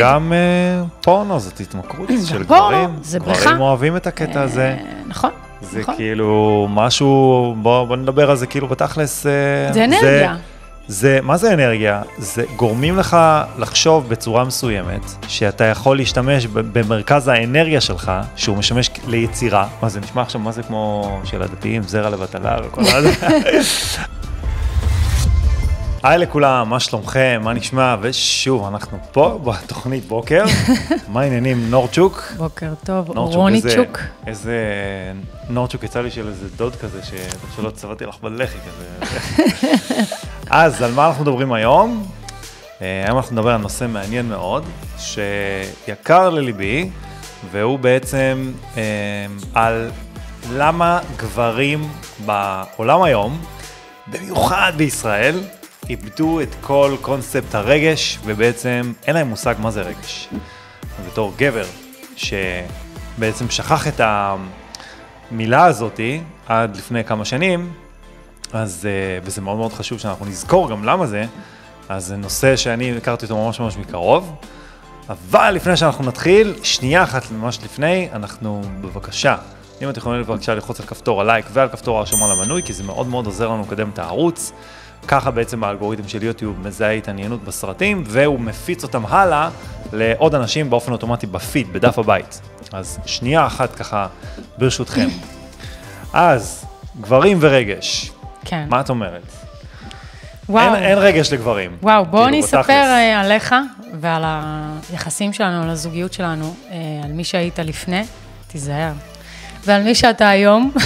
גם אה, פורנו זאת התמכרות של גברים. זה בריכה. גברים אוהבים את הקטע הזה. אה, נכון. זה נכון. כאילו משהו, בוא, בוא נדבר על זה כאילו בתכלס. אה, זה אנרגיה. זה, מה זה אנרגיה? זה גורמים לך לחשוב בצורה מסוימת, שאתה יכול להשתמש במרכז האנרגיה שלך, שהוא משמש ליצירה. מה זה נשמע עכשיו, מה זה כמו של הדתיים, זרע לבטלה וכל הזה. היי לכולם, מה שלומכם, מה נשמע? ושוב, אנחנו פה בתוכנית בוקר. מה העניינים, נורצ'וק? בוקר טוב, נורצ'וק, רוני איזה- צ'וק. איזה נורצ'וק יצא לי של איזה דוד כזה, ש- שלא צבעתי לך בלחי כזה. אז על מה אנחנו מדברים היום? אה, היום אנחנו נדבר על נושא מעניין מאוד, שיקר לליבי, והוא בעצם אה, על למה גברים בעולם היום, במיוחד בישראל, איבדו את כל קונספט הרגש, ובעצם אין להם מושג מה זה רגש. בתור גבר, שבעצם שכח את המילה הזאתי עד לפני כמה שנים, אז, אה, וזה מאוד מאוד חשוב שאנחנו נזכור גם למה זה, אז זה נושא שאני הכרתי אותו ממש ממש מקרוב. אבל לפני שאנחנו נתחיל, שנייה אחת ממש לפני, אנחנו בבקשה, אם אתם יכולים בבקשה ללחוץ על כפתור הלייק ועל כפתור ההרשמה למנוי, כי זה מאוד מאוד עוזר לנו לקדם את הערוץ. ככה בעצם האלגוריתם של יוטיוב מזהה התעניינות בסרטים, והוא מפיץ אותם הלאה לעוד אנשים באופן אוטומטי בפיד, בדף הבית. אז שנייה אחת ככה, ברשותכם. אז, גברים ורגש, כן. מה את אומרת? וואו. אין, אין רגש לגברים. וואו, בואו כאילו, אני אספר. אה, עליך ועל היחסים שלנו, על הזוגיות שלנו, אה, על מי שהיית לפני, תיזהר, ועל מי שאתה היום,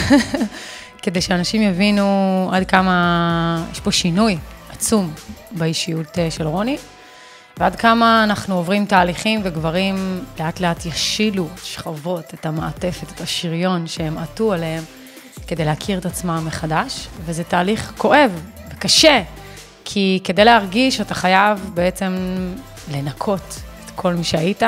כדי שאנשים יבינו עד כמה יש פה שינוי עצום באישיות אה, של רוני, ועד כמה אנחנו עוברים תהליכים וגברים לאט לאט ישילו את שכבות, את המעטפת, את השריון שהם עטו עליהם, כדי להכיר את עצמם מחדש, וזה תהליך כואב וקשה, כי כדי להרגיש אתה חייב בעצם לנקות את כל מי שהיית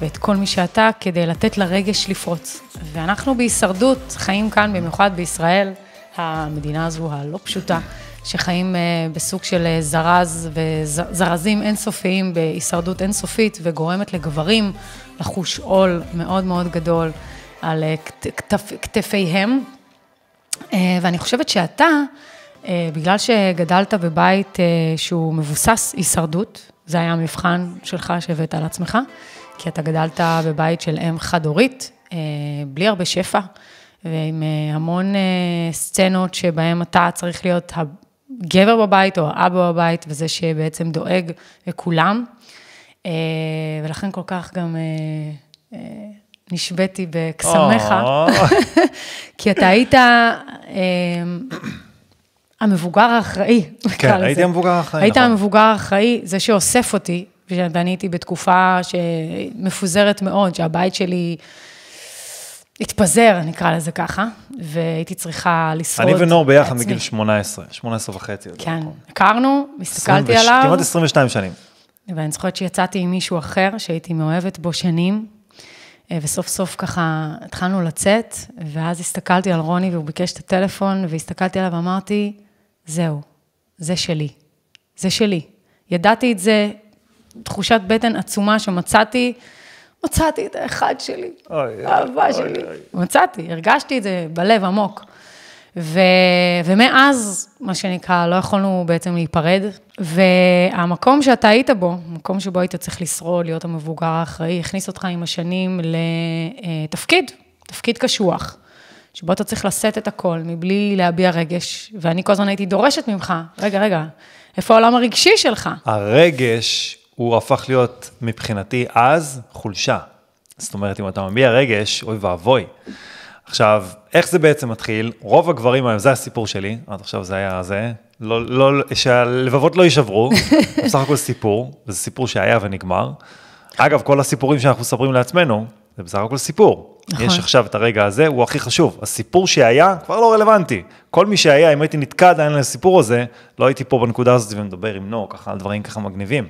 ואת כל מי שאתה כדי לתת לרגש לפרוץ. ואנחנו בהישרדות חיים כאן, במיוחד בישראל, המדינה הזו הלא פשוטה, שחיים אה, בסוג של אה, זרז וזרזים אינסופיים בהישרדות אינסופית, וגורמת לגברים לחוש עול מאוד מאוד גדול על אה, כת- כתפ, כתפיהם. ואני חושבת שאתה, בגלל שגדלת בבית שהוא מבוסס הישרדות, זה היה המבחן שלך שהבאת על עצמך, כי אתה גדלת בבית של אם חד-הורית, אה, בלי הרבה שפע, ועם אה, המון אה, סצנות שבהן אתה צריך להיות הגבר בבית או האבא בבית, וזה שבעצם דואג לכולם. ולכן כל כך גם נשביתי בקסמיך. כי אתה היית המבוגר האחראי, נקרא כן, לזה. הייתי המבוגר האחראי, היית נכון. המבוגר האחראי, זה שאוסף אותי, ואני הייתי בתקופה שמפוזרת מאוד, שהבית שלי התפזר, נקרא לזה ככה, והייתי צריכה לשרוד אני ונור ביחד. מגיל 18, 18 וחצי. כן, נכון. הכרנו, הסתכלתי 20 עליו, כמעט 22 שנים. ואני זוכרת שיצאתי עם מישהו אחר, שהייתי מאוהבת בו שנים, אה, וסוף סוף ככה התחלנו לצאת, ואז הסתכלתי על רוני והוא ביקש את הטלפון, והסתכלתי עליו ואמרתי, זהו, זה שלי, זה שלי. ידעתי את זה, תחושת בטן עצומה שמצאתי, מצאתי את האחד שלי, אוי, האהבה אוי, שלי. אוי. מצאתי, הרגשתי את זה בלב עמוק. ו... ומאז, מה שנקרא, לא יכולנו בעצם להיפרד. והמקום שאתה היית בו, מקום שבו היית צריך לשרוד, להיות המבוגר האחראי, הכניס אותך עם השנים לתפקיד, תפקיד קשוח, שבו אתה צריך לשאת את הכל מבלי להביע רגש. ואני כל הזמן הייתי דורשת ממך, רגע, רגע, איפה העולם הרגשי שלך? הרגש, הוא הפך להיות מבחינתי אז חולשה. זאת אומרת, אם אתה מביע רגש, אוי ואבוי. עכשיו, איך זה בעצם מתחיל? רוב הגברים היום, זה הסיפור שלי, עד עכשיו זה היה זה, לא, לא, שהלבבות לא יישברו, בסך הכל סיפור, וזה סיפור שהיה ונגמר. אגב, כל הסיפורים שאנחנו מספרים לעצמנו, זה בסך הכל סיפור. נכון. יש עכשיו את הרגע הזה, הוא הכי חשוב. הסיפור שהיה כבר לא רלוונטי. כל מי שהיה, אם הייתי נתקע עדיין לסיפור הזה, לא הייתי פה בנקודה הזאת ומדבר עם נור, ככה על דברים ככה מגניבים.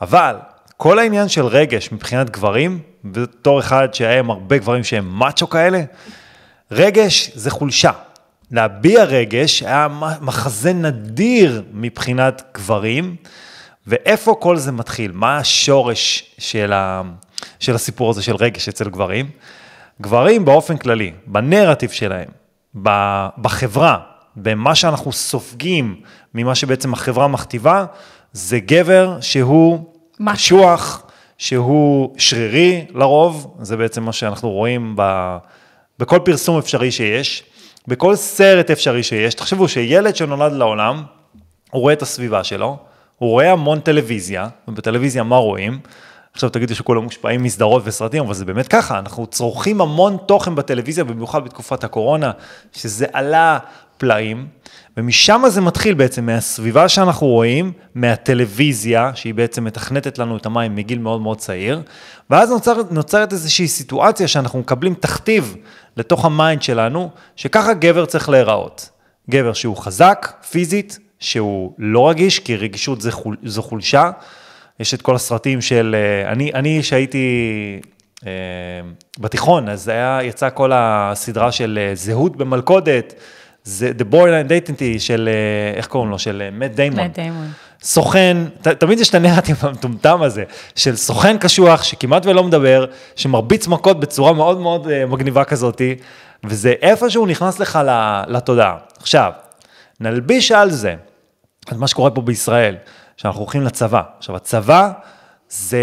אבל כל העניין של רגש מבחינת גברים, בתור אחד שהיה עם הרבה גברים שהם מאצ'ו כאלה, רגש זה חולשה. להביע רגש היה מחזה נדיר מבחינת גברים, ואיפה כל זה מתחיל? מה השורש של, ה, של הסיפור הזה של רגש אצל גברים? גברים באופן כללי, בנרטיב שלהם, בחברה, במה שאנחנו סופגים ממה שבעצם החברה מכתיבה, זה גבר שהוא קשוח, שהוא שרירי לרוב, זה בעצם מה שאנחנו רואים ב, בכל פרסום אפשרי שיש, בכל סרט אפשרי שיש. תחשבו שילד שנולד לעולם, הוא רואה את הסביבה שלו, הוא רואה המון טלוויזיה, ובטלוויזיה מה רואים? עכשיו תגידו שכולם מושפעים מסדרות וסרטים, אבל זה באמת ככה, אנחנו צורכים המון תוכן בטלוויזיה, במיוחד בתקופת הקורונה, שזה עלה פלאים, ומשם זה מתחיל בעצם, מהסביבה שאנחנו רואים, מהטלוויזיה, שהיא בעצם מתכנתת לנו את המים מגיל מאוד מאוד צעיר, ואז נוצר, נוצרת איזושהי סיטואציה שאנחנו מקבלים תכתיב לתוך ה mind שלנו, שככה גבר צריך להיראות. גבר שהוא חזק, פיזית, שהוא לא רגיש, כי רגישות זה חול, זו חולשה. יש את כל הסרטים של, אה, אני, אני שהייתי אה, בתיכון, אז היה, יצא כל הסדרה של אה, זהות במלכודת, זה The Bourne Identity של, איך קוראים לו? של מאט דיימון. מאט דיימון. סוכן, ת, תמיד יש את הנרטיב המטומטם הזה, של סוכן קשוח שכמעט ולא מדבר, שמרביץ מכות בצורה מאוד מאוד מגניבה כזאתי, וזה איפשהו נכנס לך לתודעה. עכשיו, נלביש על זה את מה שקורה פה בישראל. שאנחנו הולכים לצבא. עכשיו, הצבא זה,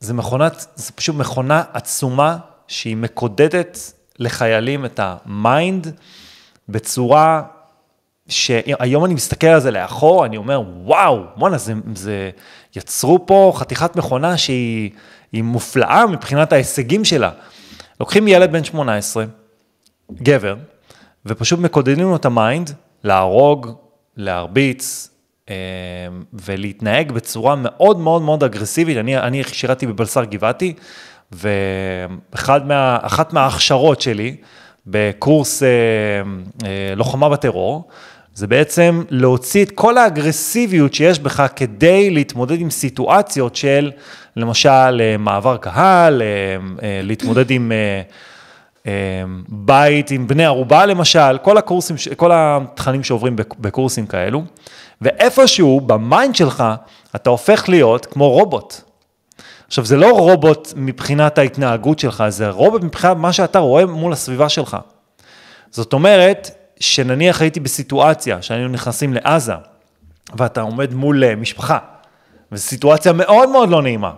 זה מכונת, זה פשוט מכונה עצומה שהיא מקודדת לחיילים את ה mind בצורה שהיום אני מסתכל על זה לאחור, אני אומר, וואו, בואנה, זה, זה, יצרו פה חתיכת מכונה שהיא מופלאה מבחינת ההישגים שלה. לוקחים ילד בן 18, גבר, ופשוט מקודדים לו את ה mind להרוג, להרביץ, אמ, ולהתנהג בצורה מאוד מאוד מאוד אגרסיבית. אני, אני שירתי בפלס"ר גבעתי, ואחת מה, מההכשרות שלי בקורס אה, אה, לוחמה בטרור, זה בעצם להוציא את כל האגרסיביות שיש בך כדי להתמודד עם סיטואציות של, למשל, אה, מעבר קהל, להתמודד עם בית עם בני ערובה למשל, כל הקורסים, כל התכנים שעוברים בקורסים כאלו. ואיפשהו ב mind שלך אתה הופך להיות כמו רובוט. עכשיו, זה לא רובוט מבחינת ההתנהגות שלך, זה רובוט מבחינת מה שאתה רואה מול הסביבה שלך. זאת אומרת, שנניח הייתי בסיטואציה שהיינו נכנסים לעזה, ואתה עומד מול אה, משפחה, וזו סיטואציה מאוד מאוד לא נעימה.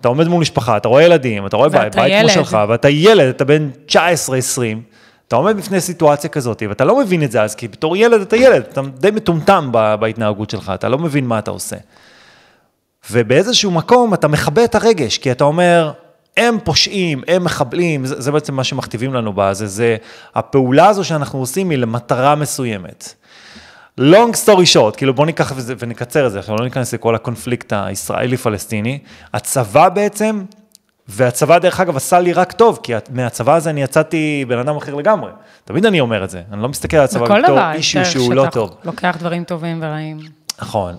אתה עומד מול משפחה, אתה רואה ילדים, אתה רואה בית, בית כמו שלך, ואתה ילד, אתה בן 19-20, אתה עומד בפני סיטואציה כזאת, ואתה לא מבין את זה אז, כי בתור ילד אתה ילד, אתה די מטומטם בהתנהגות שלך, אתה לא מבין מה אתה עושה. ובאיזשהו מקום אתה מכבה את הרגש, כי אתה אומר, הם פושעים, הם מחבלים, זה, זה בעצם מה שמכתיבים לנו בזה, זה הפעולה הזו שאנחנו עושים היא למטרה מסוימת. long story short, כאילו בוא ניקח וזה, ונקצר את זה, עכשיו לא ניכנס לכל הקונפליקט הישראלי-פלסטיני, הצבא בעצם והצבא, דרך אגב, עשה לי רק טוב, כי מהצבא הזה אני יצאתי בן אדם אחר לגמרי. תמיד אני אומר את זה, אני לא מסתכל על הצבא בתור אישיו שהוא לא טוב. לוקח דברים טובים ורעים. נכון,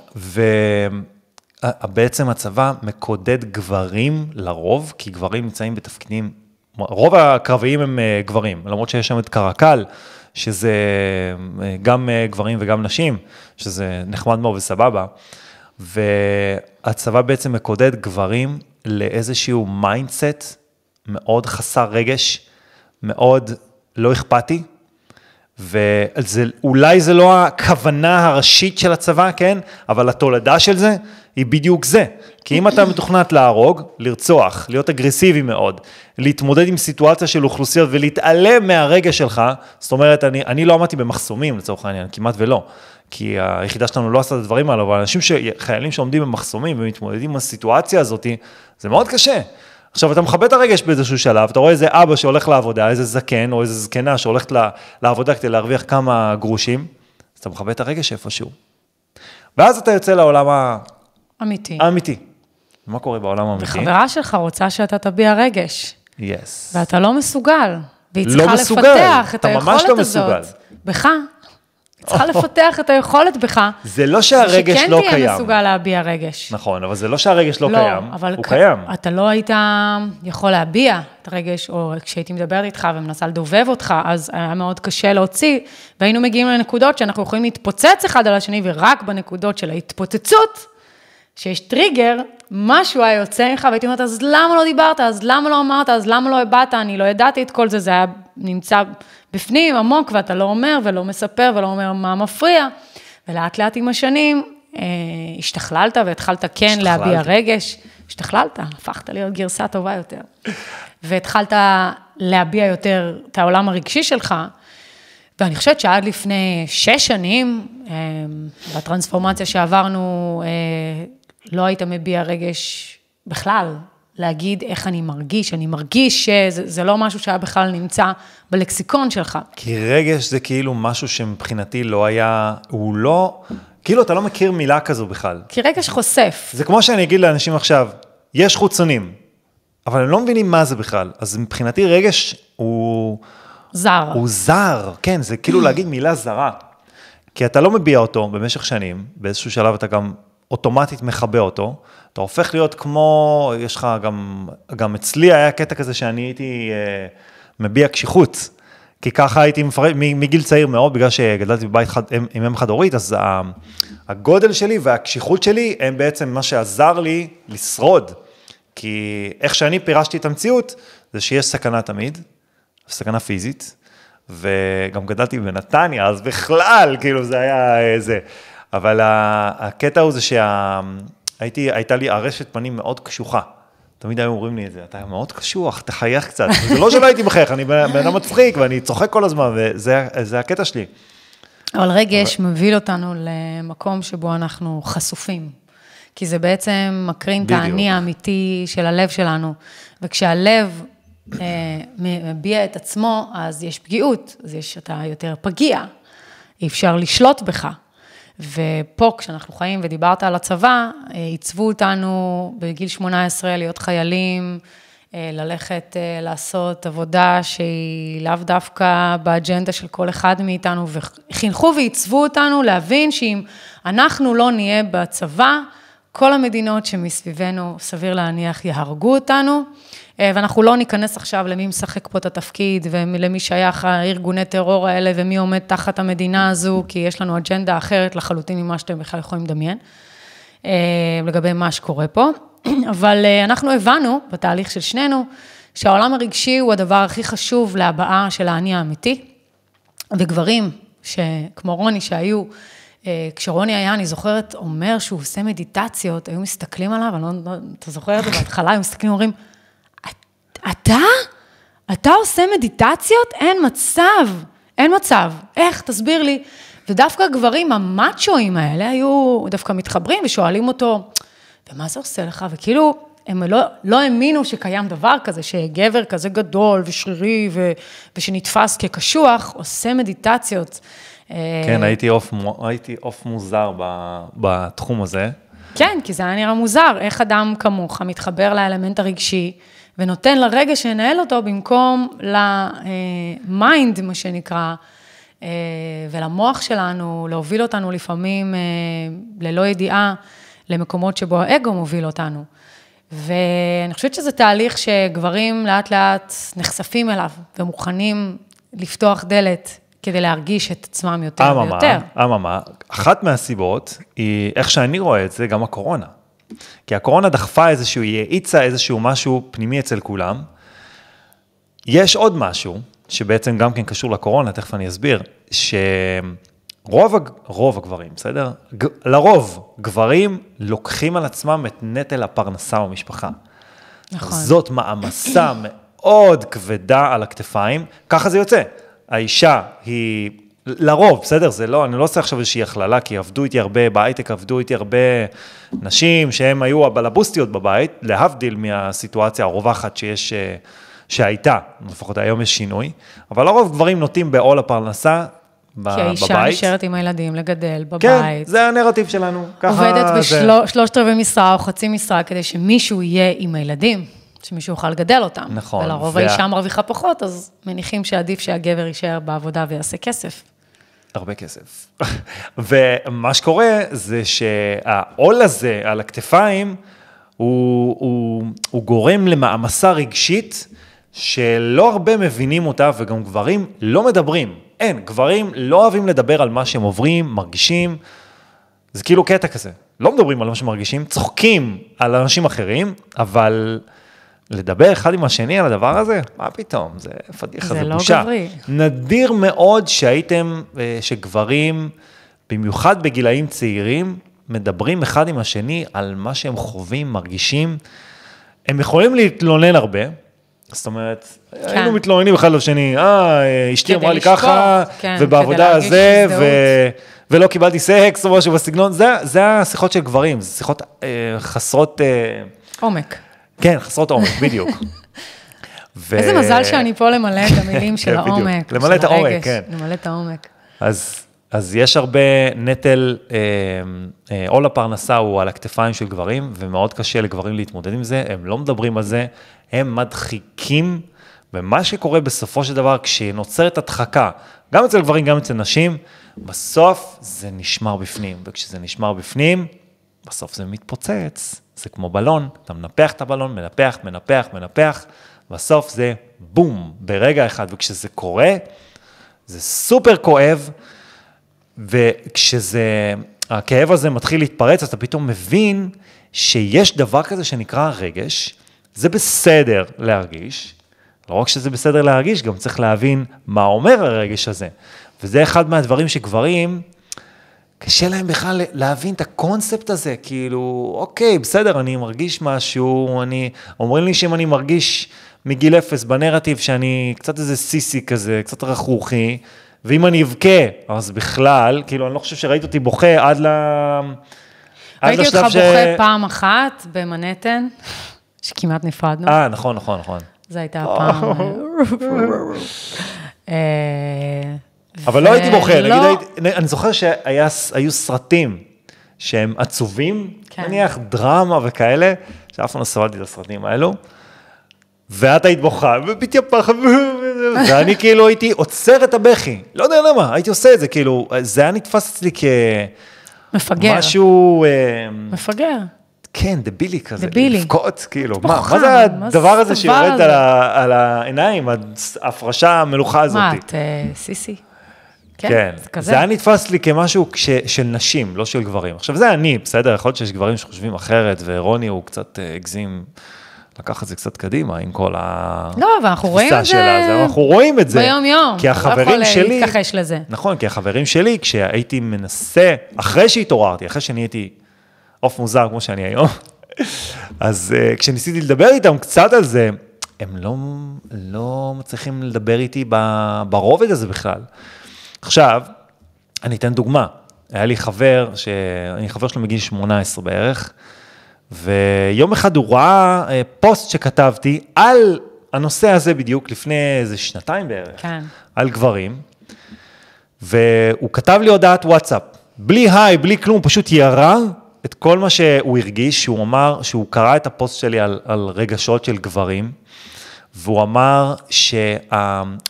ובעצם הצבא מקודד גברים לרוב, כי גברים נמצאים בתפקידים, רוב הקרביים הם אה, גברים, למרות שיש שם את קרקל, שזה אה, גם אה, גברים וגם נשים, שזה נחמד מאוד וסבבה. והצבא בעצם מקודד גברים לאיזשהו מיינדסט מאוד חסר רגש, מאוד לא אכפתי, ואולי זה לא הכוונה הראשית של הצבא, כן? אבל התולדה של זה היא בדיוק זה. כי אם אתה מתוכנת להרוג, לרצוח, להיות אגרסיבי מאוד, להתמודד עם סיטואציה של אוכלוסיות ולהתעלם מהרגש שלך, זאת אומרת, אני, אני לא עמדתי במחסומים לצורך העניין, כמעט ולא. כי היחידה שלנו לא עשתה את הדברים האלו, אבל אנשים, ש... חיילים שעומדים במחסומים ומתמודדים עם הסיטואציה הזאת, זה מאוד קשה. עכשיו, אתה מכבה את הרגש באיזשהו שלב, אתה רואה איזה אבא שהולך לעבודה, איזה זקן או איזה זקנה שהולכת לעבודה כדי להרוויח כמה גרושים, אז אתה מכבה את הרגש איפשהו. ואז אתה יוצא לעולם אמיתי. האמיתי. מה קורה בעולם האמיתי? וחברה שלך רוצה שאתה תביע רגש. יס. Yes. ואתה לא מסוגל. והיא לא צריכה מסוגל. לפתח את היכולת הזאת. אתה ממש לא מסוגל. בך. צריכה לפתח את היכולת בך. זה לא שהרגש לא קיים. שכן תהיה מסוגל להביע רגש. נכון, אבל זה לא שהרגש לא, לא קיים, אבל הוא קיים. אתה לא היית יכול להביע את הרגש, או כשהייתי מדברת איתך ומנסה לדובב אותך, אז היה מאוד קשה להוציא, והיינו מגיעים לנקודות שאנחנו יכולים להתפוצץ אחד על השני, ורק בנקודות של ההתפוצצות, שיש טריגר, משהו היה יוצא ממך, והייתי אומרת, אז למה לא דיברת? אז למה לא אמרת? אז למה לא הבעת? אני לא ידעתי את כל זה, זה היה נמצא בפנים, עמוק, ואתה לא אומר ולא מספר ולא אומר מה מפריע. ולאט לאט עם השנים, אה, השתכללת והתחלת כן. להביע רגש. השתכללת, הפכת להיות גרסה טובה יותר. והתחלת להביע יותר את העולם הרגשי שלך, ואני חושבת שעד לפני שש שנים, אה, בטרנספורמציה שעברנו, אה, לא היית מביע רגש בכלל, להגיד איך אני מרגיש, אני מרגיש שזה לא משהו שהיה בכלל נמצא בלקסיקון שלך. כי רגש זה כאילו משהו שמבחינתי לא היה, הוא לא, כאילו אתה לא מכיר מילה כזו בכלל. כי רגש חושף. זה כמו שאני אגיד לאנשים עכשיו, יש חוצונים, אבל הם לא מבינים מה זה בכלל. אז מבחינתי רגש הוא... זר. הוא זר, כן, זה כאילו להגיד מילה זרה. כי אתה לא מביע אותו במשך שנים, באיזשהו שלב אתה גם אוטומטית מכבה אותו, אתה הופך להיות כמו, יש לך גם, גם אצלי היה קטע כזה שאני הייתי אה, מביע קשיחות, כי ככה הייתי מפרט, מגיל צעיר מאוד, בגלל שגדלתי בבית חד, עם אם חד הורית, אז הגודל שלי והקשיחות שלי הם בעצם מה שעזר לי לשרוד. כי איך שאני פירשתי את המציאות, זה שיש סכנה תמיד, סכנה פיזית, וגם גדלתי בנתניה, אז בכלל, כאילו זה היה איזה... אבל הקטע הוא זה שהייתה לי ארשת פנים מאוד קשוחה. תמיד היו אומרים לי את זה, אתה מאוד קשוח, תחייך קצת. זה לא שלא הייתי מחייך, אני בן אדם מצחיק ואני צוחק כל הזמן, וזה הקטע שלי. אבל רגש אבל... מביא אותנו למקום שבו אנחנו חשופים. כי זה בעצם מקרין את האני האמיתי של הלב שלנו. וכשהלב אה, מביע את עצמו, אז יש פגיעות, אז יש, אתה יותר פגיע, אי אפשר לשלוט בך. ופה, כשאנחנו חיים, ודיברת על הצבא, אה, עיצבו אותנו בגיל 18 להיות חיילים, אה, ללכת אה, לעשות עבודה שהיא לאו דווקא באג'נדה של כל אחד מאיתנו, וחינכו ועיצבו אותנו להבין שאם אנחנו לא נהיה בצבא, כל המדינות שמסביבנו, סביר להניח, יהרגו אותנו. אה, ואנחנו לא ניכנס עכשיו למי משחק פה את התפקיד, ולמי שייך הארגוני טרור האלה, ומי עומד תחת המדינה הזו, כי יש לנו אג'נדה אחרת לחלוטין ממה שאתם בכלל יכולים לדמיין, אה, לגבי מה שקורה פה. אבל אה, אנחנו הבנו, בתהליך של שנינו, שהעולם הרגשי הוא הדבר הכי חשוב להבעה של האני האמיתי. וגברים, כמו רוני, שהיו, כשרוני היה, אני זוכרת, אומר שהוא עושה מדיטציות, היו מסתכלים עליו, אני לא, לא אתה זוכר את זה בהתחלה, היו מסתכלים ואומרים, אתה? אתה עושה מדיטציות? אין מצב, אין מצב. איך? תסביר לי. ודווקא הגברים המאצ'ואים האלה היו דווקא מתחברים ושואלים אותו, ומה זה עושה לך? וכאילו, הם לא, לא האמינו שקיים דבר כזה, שגבר כזה גדול ושרירי ו, ושנתפס כקשוח, עושה מדיטציות. כן, הייתי עוף, הייתי עוף מוזר בתחום הזה. כן, כי זה היה נראה מוזר, איך אדם כמוך מתחבר לאלמנט הרגשי, ונותן לרגע שינהל אותו במקום ל mind, מה שנקרא, אה, ולמוח שלנו, להוביל אותנו לפעמים אה, ללא ידיעה למקומות שבו האגו מוביל אותנו. ואני חושבת שזה תהליך שגברים לאט לאט נחשפים אליו ומוכנים לפתוח דלת כדי להרגיש את עצמם יותר ויותר. אממה, אחת מהסיבות היא, איך שאני רואה את זה, גם הקורונה. כי הקורונה דחפה איזשהו, היא האיצה איזשהו משהו פנימי אצל כולם. יש עוד משהו, שבעצם גם כן קשור לקורונה, תכף אני אסביר, שרוב רוב הגברים, בסדר? ג, לרוב, גברים לוקחים על עצמם את נטל הפרנסה במשפחה. נכון. זאת מעמסה מאוד כבדה על הכתפיים, ככה זה יוצא. האישה היא לרוב, בסדר? זה לא, אני לא עושה עכשיו איזושהי הכללה, כי עבדו איתי הרבה, בהייטק עבדו איתי הרבה נשים שהן היו הבלבוסטיות בבית, להבדיל מהסיטואציה הרווחת שיש, אה, שהייתה, לפחות היום יש שינוי, אבל לרוב גברים נוטים בעול הפרנסה בבית. כי האישה נשארת עם הילדים לגדל בבית. כן, זה הנרטיב שלנו. עובדת בשלושת רבעי משרה או חצי משרה כדי שמישהו יהיה עם הילדים. שמישהו יוכל לגדל אותם. נכון. ולרוב וה... האישה מרוויחה פחות, אז מניחים שעדיף שהגבר יישאר בעבודה ויעשה כסף. הרבה כסף. ומה שקורה זה שהעול הזה על הכתפיים, הוא, הוא, הוא גורם למעמסה רגשית שלא הרבה מבינים אותה, וגם גברים לא מדברים. אין, גברים לא אוהבים לדבר על מה שהם עוברים, מרגישים, זה כאילו קטע כזה. לא מדברים על מה שמרגישים, צוחקים על אנשים אחרים, אבל לדבר אחד עם השני על הדבר הזה, מה פתאום, זה פדיחה, זה זה לא בושה. גברי. נדיר מאוד שהייתם, אה, שגברים, במיוחד בגילאים צעירים, מדברים אחד עם השני על מה שהם חווים, מרגישים. הם יכולים להתלונן הרבה, זאת אומרת, כן. היינו מתלוננים אחד לשני, אה, אשתי אמרה לי ככה, כן, ובעבודה הזה, ו... ולא קיבלתי סקס או משהו בסגנון, זה, זה השיחות של גברים, זה שיחות אה, חסרות, אה, עומק. כן, חסרות עומק, בדיוק. ו... איזה מזל שאני פה למלא את המילים של כן, בדיוק. העומק. למלא של את העומק, כן. למלא את העומק. אז, אז יש הרבה נטל, אה, אה, עול הפרנסה הוא על הכתפיים של גברים, ומאוד קשה לגברים להתמודד עם זה, הם לא מדברים על זה, הם מדחיקים, ומה שקורה בסופו של דבר, כשנוצרת הדחקה, גם אצל גברים, גם אצל נשים, בסוף זה נשמר בפנים, וכשזה נשמר בפנים, בסוף זה מתפוצץ, זה כמו בלון, אתה מנפח את הבלון, מנפח, מנפח, מנפח, בסוף זה בום, ברגע אחד, וכשזה קורה, זה סופר כואב, וכשזה, הכאב הזה מתחיל להתפרץ, אתה פתאום מבין שיש דבר כזה שנקרא רגש, זה בסדר להרגיש, לא רק שזה בסדר להרגיש, גם צריך להבין מה אומר הרגש הזה. וזה אחד מהדברים שגברים, קשה להם בכלל להבין את הקונספט הזה, כאילו, אוקיי, בסדר, אני מרגיש משהו, אני, אומרים לי שאם אני מרגיש מגיל אפס בנרטיב שאני קצת איזה סיסי כזה, קצת רכרוכי, ואם אני אבכה, אז בכלל, כאילו, אני לא חושב שראית אותי בוכה עד ל... ראיתי אותך ש- בוכה פעם אחת במנהטן, שכמעט נפרדנו. אה, נכון, נכון, נכון. זו הייתה הפעם. אבל לא הייתי בוכה, ולא- נגיד, אני זוכר שהיו סרטים שהם עצובים, כן. נניח דרמה וכאלה, שאף פעם לא סבלתי את הסרטים האלו, ואת היית בוכה, ומתייפחת, ואני כאילו הייתי עוצר את הבכי, לא יודע למה, הייתי עושה את זה, כאילו, זה היה נתפס אצלי מפגר. כמשהו, אה, מפגר. כן, דבילי כזה, דבילי. לבכות, כאילו, מה, מה זה הדבר זה הזה שיורד? על ה- על העיניים, ההפרשה המלוכה הזאת? מה, את אה, סיסי? כן, זה זה, כזה. זה היה נתפס לי כמשהו כש, של נשים, לא של גברים. עכשיו, זה אני, בסדר, יכול להיות שיש גברים שחושבים אחרת, ורוני הוא קצת אה, הגזים, לקח את זה קצת קדימה עם כל. לא, אבל אנחנו רואים את זה שלה, אנחנו רואים את זה. ביום-יום. כי לא החברים יכול, אה, שלי... להתכחש לזה. נכון, כי החברים שלי, כשהייתי מנסה, אחרי שהתעוררתי, אחרי שנהייתי עוף מוזר כמו שאני היום, אז uh, כשניסיתי לדבר איתם קצת על זה, הם לא, לא מצליחים לדבר איתי ברובד הזה בכלל. עכשיו, אני אתן דוגמה. היה לי חבר, ש... אני חבר שלו מגיל 18 בערך, ויום אחד הוא ראה אה, פוסט שכתבתי על הנושא הזה בדיוק, לפני איזה שנתיים בערך, כן. על גברים, והוא כתב לי הודעת וואטסאפ, בלי היי, בלי כלום, פשוט ירה את כל מה שהוא הרגיש, שהוא אמר, שהוא קרא את הפוסט שלי על, על רגשות של גברים, והוא אמר שהוא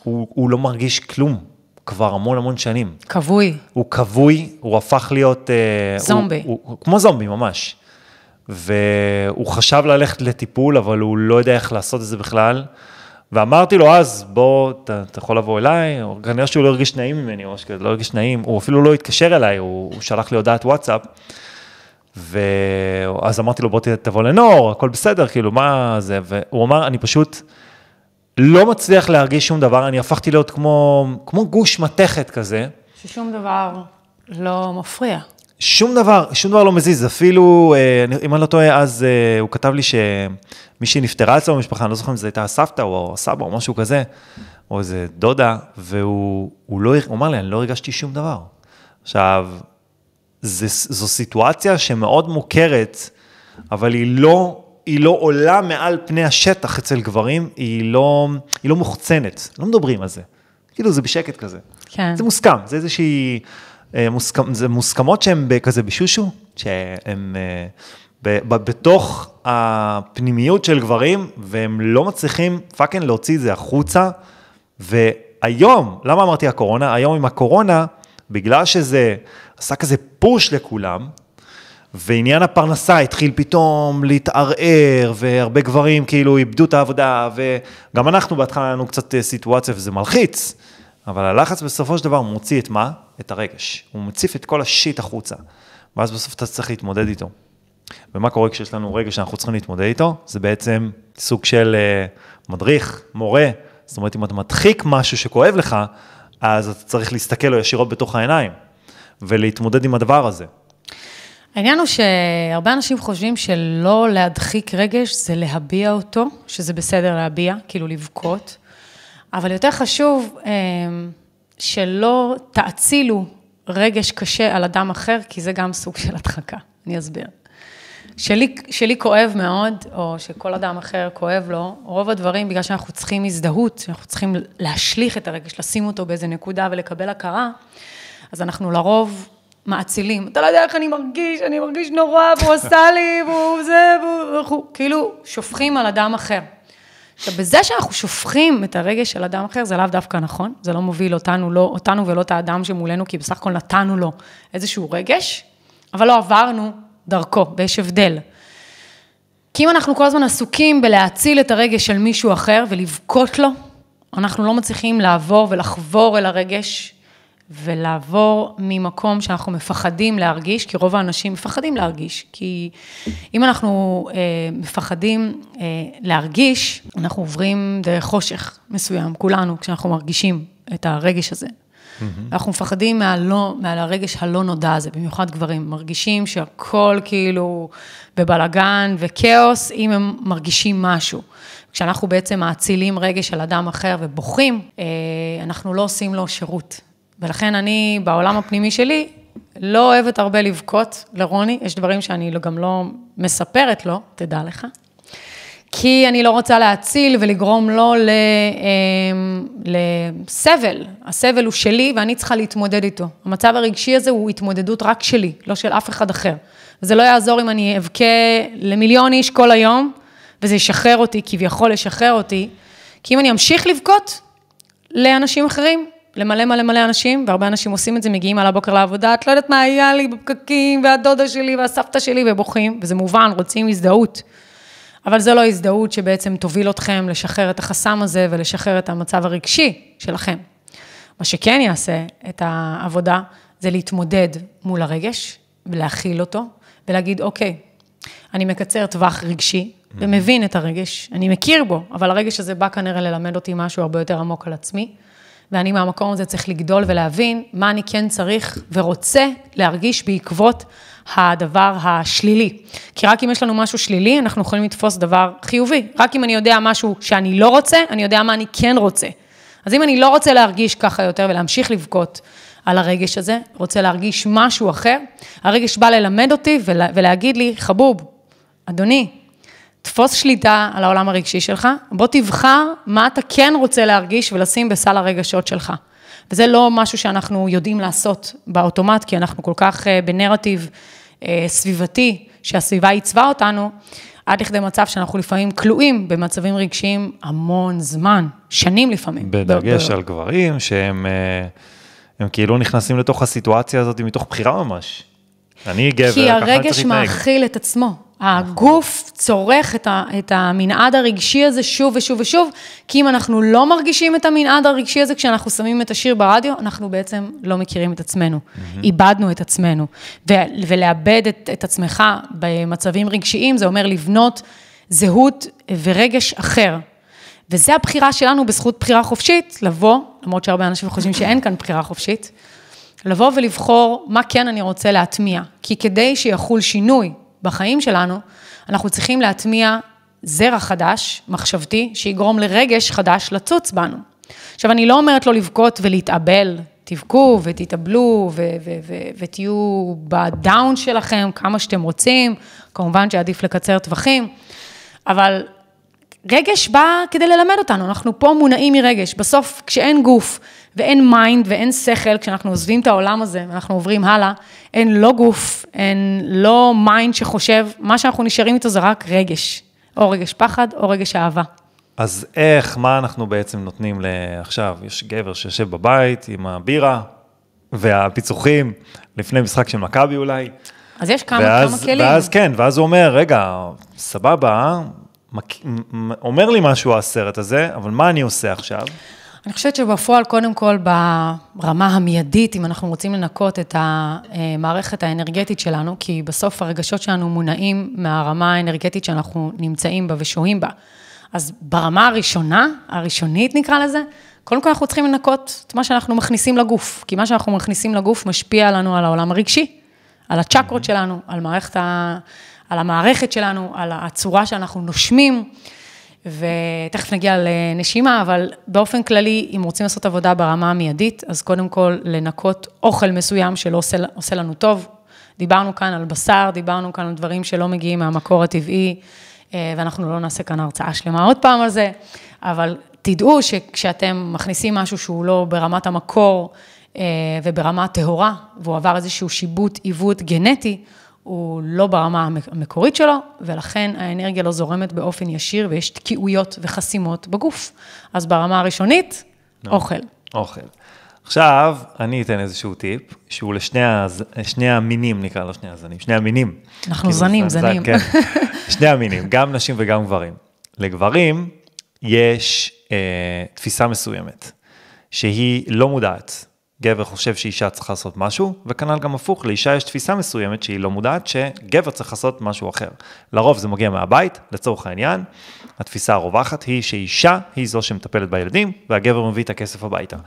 הוא לא מרגיש כלום כבר המון המון שנים. כבוי. הוא כבוי, הוא הפך להיות... אה, זומבי. הוא, הוא, הוא, כמו זומבי ממש. והוא חשב ללכת לטיפול, אבל הוא לא יודע איך לעשות את זה בכלל. ואמרתי לו, אז בוא, אתה, אתה יכול לבוא אליי, כנראה שהוא לא הרגיש נעים ממני, או שכזה, לא הרגיש נעים, הוא אפילו לא התקשר אליי, הוא, הוא שלח לי הודעת וואטסאפ. ואז אמרתי לו, בוא תבוא לנור, הכל בסדר, כאילו, מה זה? והוא אמר, אני פשוט לא מצליח להרגיש שום דבר, אני הפכתי להיות כמו, כמו גוש מתכת כזה. ששום דבר לא מפריע. שום דבר, שום דבר לא מזיז, אפילו, אה, אם אני לא טועה, אז אה, הוא כתב לי שמישהי נפטרה אצלו במשפחה, אני לא זוכר אם זו הייתה הסבתא או הסבא או משהו כזה, או איזה דודה, והוא הוא לא, הוא אמר לי, אני לא הרגשתי שום דבר. עכשיו, זה, זו סיטואציה שמאוד מוכרת, אבל היא לא, היא לא עולה מעל פני השטח אצל גברים, היא לא, היא לא מוחצנת, לא מדברים על זה. כאילו, זה בשקט כזה. כן. זה מוסכם, זה איזושהי, אה, מוסכם, זה מוסכמות שהן כזה בשושו, שהן אה, בתוך הפנימיות של גברים, והם לא מצליחים פאקינג להוציא את זה החוצה. והיום, למה אמרתי הקורונה? היום עם הקורונה, בגלל שזה עשה כזה פוש לכולם, ועניין הפרנסה התחיל פתאום להתערער, והרבה גברים כאילו איבדו את העבודה, וגם אנחנו בהתחלה היה לנו קצת אה, סיטואציה וזה מלחיץ, אבל הלחץ בסופו של דבר מוציא את מה? את הרגש. הוא מציף את כל השיט החוצה. ואז בסוף אתה צריך להתמודד איתו. ומה קורה כשיש לנו רגע שאנחנו צריכים להתמודד איתו? זה בעצם סוג של uh, מדריך, מורה. זאת אומרת, אם אתה מדחיק משהו שכואב לך, אז אתה צריך להסתכל לו ישירות בתוך העיניים, ולהתמודד עם הדבר הזה. העניין הוא שהרבה אנשים חושבים שלא להדחיק רגש זה להביע אותו, שזה בסדר להביע, כאילו לבכות, אבל יותר חשוב אה, שלא תאצילו רגש קשה על אדם אחר, כי זה גם סוג של הדחקה. אני אסביר. שלי, שלי כואב מאוד, או שכל אדם אחר כואב לו, רוב הדברים, בגלל שאנחנו צריכים הזדהות, אנחנו צריכים להשליך את הרגש, לשים אותו באיזה נקודה ולקבל הכרה, אז אנחנו לרוב מאצילים. אתה לא יודע איך אני מרגיש, אני מרגיש נורא, והוא עשה לי, והוא זה, והוא... כאילו, שופכים על אדם אחר. עכשיו, בזה שאנחנו שופכים את הרגש של אדם אחר, זה לאו דווקא נכון, זה לא מוביל אותנו, לא, אותנו ולא את האדם שמולנו, כי בסך הכל נתנו לו איזשהו רגש, אבל לא עברנו דרכו, ויש הבדל. כי אם אנחנו כל הזמן עסוקים בלהציל את הרגש של מישהו אחר ולבכות לו, אנחנו לא מצליחים לעבור ולחבור אל הרגש ולעבור ממקום שאנחנו מפחדים להרגיש, כי רוב האנשים מפחדים להרגיש, כי אם אנחנו אה, מפחדים אה, להרגיש, אנחנו עוברים דרך חושך מסוים, כולנו, כשאנחנו מרגישים את הרגש הזה. Mm-hmm. אנחנו מפחדים מהלא, מהרגש הלא נודע הזה, במיוחד גברים, מרגישים שהכל כאילו בבלגן וכאוס, אם הם מרגישים משהו. כשאנחנו בעצם מאצילים רגש של אדם אחר ובוכים, אה, אנחנו לא עושים לו שירות. ולכן אני, בעולם הפנימי שלי, לא אוהבת הרבה לבכות לרוני, יש דברים שאני גם לא מספרת לו, תדע לך. כי אני לא רוצה להציל ולגרום לו אמ, לסבל. הסבל הוא שלי ואני צריכה להתמודד איתו. המצב הרגשי הזה הוא התמודדות רק שלי, לא של אף אחד אחר. וזה לא יעזור אם אני אבכה למיליון איש כל היום, וזה ישחרר אותי, כביכול ישחרר אותי, כי אם אני אמשיך לבכות לאנשים אחרים, למלא מלא מלא אנשים, והרבה אנשים עושים את זה, מגיעים על הבוקר לעבודה, את לא יודעת מה היה לי בפקקים, והדודה שלי והסבתא שלי, ובוכים, וזה מובן, רוצים הזדהות. אבל זו לא הזדהות שבעצם תוביל אתכם לשחרר את החסם הזה ולשחרר את המצב הרגשי שלכם. מה שכן יעשה את העבודה, זה להתמודד מול הרגש ולהכיל אותו, ולהגיד, אוקיי, אני מקצר טווח רגשי, ומבין את הרגש, אני מכיר בו, אבל הרגש הזה בא כנראה ללמד אותי משהו הרבה יותר עמוק על עצמי, ואני מהמקום הזה צריך לגדול ולהבין מה אני כן צריך ורוצה להרגיש בעקבות הדבר השלילי. כי רק אם יש לנו משהו שלילי, אנחנו יכולים לתפוס דבר חיובי. רק אם אני יודע משהו שאני לא רוצה, אני יודע מה אני כן רוצה. אז אם אני לא רוצה להרגיש ככה יותר ולהמשיך לבכות על הרגש הזה, רוצה להרגיש משהו אחר, הרגש בא ללמד אותי ולה, ולהגיד לי, חבוב, אדוני, תפוס שליטה על העולם הרגשי שלך, בוא תבחר מה אתה כן רוצה להרגיש ולשים בסל הרגשות שלך. וזה לא משהו שאנחנו יודעים לעשות באוטומט, כי אנחנו כל כך אה, בנרטיב אה, סביבתי, שהסביבה עיצבה אותנו, עד לכדי מצב שאנחנו לפעמים כלואים במצבים רגשיים המון זמן, שנים לפעמים. בדגש על גברים שהם אה, הם כאילו נכנסים לתוך הסיטואציה הזאת מתוך בחירה ממש. אני גבר, ככה צריך להתנהג. כי הרגש מאכיל את עצמו. הגוף צורך את, ה, את המנעד הרגשי הזה שוב ושוב ושוב, כי אם אנחנו לא מרגישים את המנעד הרגשי הזה כשאנחנו שמים את השיר ברדיו, אנחנו בעצם לא מכירים את עצמנו, mm-hmm. איבדנו את עצמנו. ו, ולאבד את, את עצמך במצבים רגשיים, זה אומר לבנות זהות ורגש אחר. וזו הבחירה שלנו בזכות בחירה חופשית, לבוא, למרות שהרבה אנשים חושבים שאין כאן בחירה חופשית, לבוא ולבחור מה כן אני רוצה להטמיע. כי כדי שיחול שינוי בחיים שלנו, אנחנו צריכים להטמיע זרע חדש, מחשבתי, שיגרום לרגש חדש לצוץ בנו. עכשיו, אני לא אומרת לו לבכות ולהתאבל, תבכו ותתאבלו ותהיו בדאון שלכם כמה שאתם רוצים, כמובן שעדיף לקצר טווחים, אבל רגש בא כדי ללמד אותנו, אנחנו פה מונעים מרגש. בסוף, כשאין גוף ואין mind ואין שכל, כשאנחנו עוזבים את העולם הזה ואנחנו עוברים הלאה, אין לא גוף, אין לא mind שחושב, מה שאנחנו נשארים איתו זה רק רגש. או רגש פחד או רגש אהבה. אז איך, מה אנחנו בעצם נותנים לעכשיו? יש גבר שיושב בבית עם הבירה והפיצוחים, לפני משחק של מכבי אולי. אז יש כמה, ואז, כמה כלים. ואז כן, ואז הוא אומר, רגע, סבבה, אומר לי משהו הסרט הזה, אבל מה אני עושה עכשיו? אני חושבת שבפועל, קודם כל, ברמה המיידית, אם אנחנו רוצים לנקות את המערכת האנרגטית שלנו, כי בסוף הרגשות שלנו מונעים מהרמה האנרגטית שאנחנו נמצאים בה ושוהים בה. אז ברמה הראשונה, הראשונית נקרא לזה, קודם כל אנחנו צריכים לנקות את מה שאנחנו מכניסים לגוף, כי מה שאנחנו מכניסים לגוף משפיע לנו על העולם הרגשי, על הצ'קרות שלנו, על, מערכת ה... על המערכת שלנו, על הצורה שאנחנו נושמים. ותכף נגיע לנשימה, אבל באופן כללי, אם רוצים לעשות עבודה ברמה המיידית, אז קודם כל לנקות אוכל מסוים שלא עושה, עושה לנו טוב. דיברנו כאן על בשר, דיברנו כאן על דברים שלא מגיעים מהמקור הטבעי, אה, ואנחנו לא נעשה כאן הרצאה שלמה עוד פעם על זה, אבל תדעו שכשאתם מכניסים משהו שהוא לא ברמת המקור אה, וברמה הטהורה, והוא עבר איזשהו שיבוט, עיוות גנטי, הוא לא ברמה המקורית שלו, ולכן האנרגיה לא זורמת באופן ישיר, ויש תקיעויות וחסימות בגוף. אז ברמה הראשונית, no. אוכל. אוכל. עכשיו, אני אתן איזשהו טיפ, שהוא לשני הז... המינים, נקרא לו שני הזנים, שני המינים. אנחנו כאילו זנים, זה, זנים. כן, שני המינים, גם נשים וגם גברים. לגברים יש אה, תפיסה מסוימת, שהיא לא מודעת. גבר חושב שאישה צריכה לעשות משהו, וכנ"ל גם הפוך, לאישה יש תפיסה מסוימת שהיא לא מודעת, שגבר צריך לעשות משהו אחר. לרוב זה מגיע מהבית, לצורך העניין, התפיסה הרווחת היא שאישה היא זו שמטפלת בילדים, והגבר מביא את הכסף הביתה.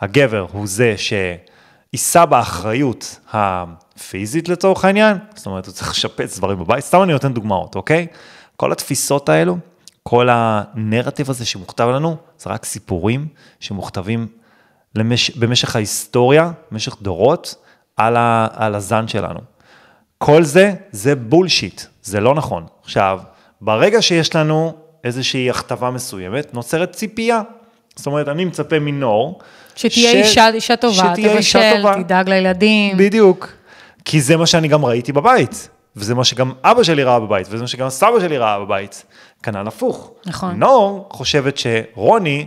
הגבר הוא זה שיישא באחריות הפיזית לצורך העניין, זאת אומרת, הוא צריך לשפץ דברים בבית, סתם אני נותן דוגמאות, אוקיי? כל התפיסות האלו, כל הנרטיב הזה שמוכתב לנו, זה רק סיפורים שמוכתבים למש... במשך ההיסטוריה, במשך דורות, על, ה... על הזן שלנו. כל זה, זה בולשיט, זה לא נכון. עכשיו, ברגע שיש לנו איזושהי הכתבה מסוימת, נוצרת ציפייה. זאת אומרת, אני מצפה מנור. שתהיה ש... אישה, אישה טובה, תבשל, תדאג לילדים. בדיוק. כי זה מה שאני גם ראיתי בבית, וזה מה שגם אבא שלי ראה בבית, וזה מה שגם סבא שלי ראה בבית. כנ"ל הפוך. נכון. נור חושבת שרוני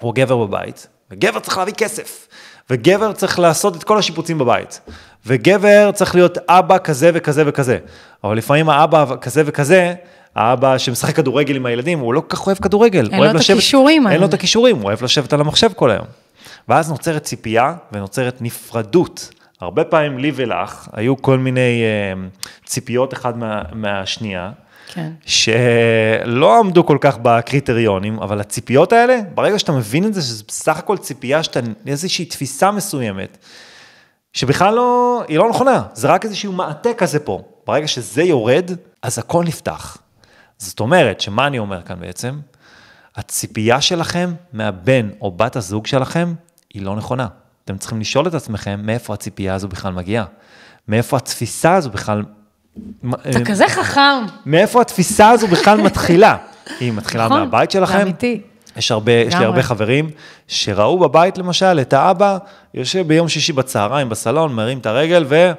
הוא גבר בבית, וגבר צריך להביא כסף, וגבר צריך לעשות את כל השיפוצים בבית, וגבר צריך להיות אבא כזה וכזה וכזה. אבל לפעמים האבא כזה וכזה, האבא שמשחק כדורגל עם הילדים, הוא לא כל כך אוהב כדורגל. אין לו את הכישורים. אין לו את הכישורים, הוא אוהב לשבת על המחשב כל היום. ואז נוצרת ציפייה ונוצרת נפרדות. הרבה פעמים לי ולך היו כל מיני uh, ציפיות אחד מה, מהשנייה. כן. שלא עמדו כל כך בקריטריונים, אבל הציפיות האלה, ברגע שאתה מבין את זה, שזה בסך הכל ציפייה שאתה, איזושהי תפיסה מסוימת, שבכלל לא, היא לא נכונה, זה רק איזשהו מעטה כזה פה. ברגע שזה יורד, אז הכל נפתח. זאת אומרת, שמה אני אומר כאן בעצם? הציפייה שלכם מהבן או בת הזוג שלכם היא לא נכונה. אתם צריכים לשאול את עצמכם מאיפה הציפייה הזו בכלל מגיעה. מאיפה התפיסה הזו בכלל אתה אה, כזה חכם. מאיפה התפיסה הזו בכלל מתחילה? היא מתחילה נכון, מהבית שלכם. זה אמיתי. יש הרבה, יש לי הרבה חברים שראו בבית למשל את האבא יושב ביום שישי בצהריים בסלון, מרים את הרגל ו...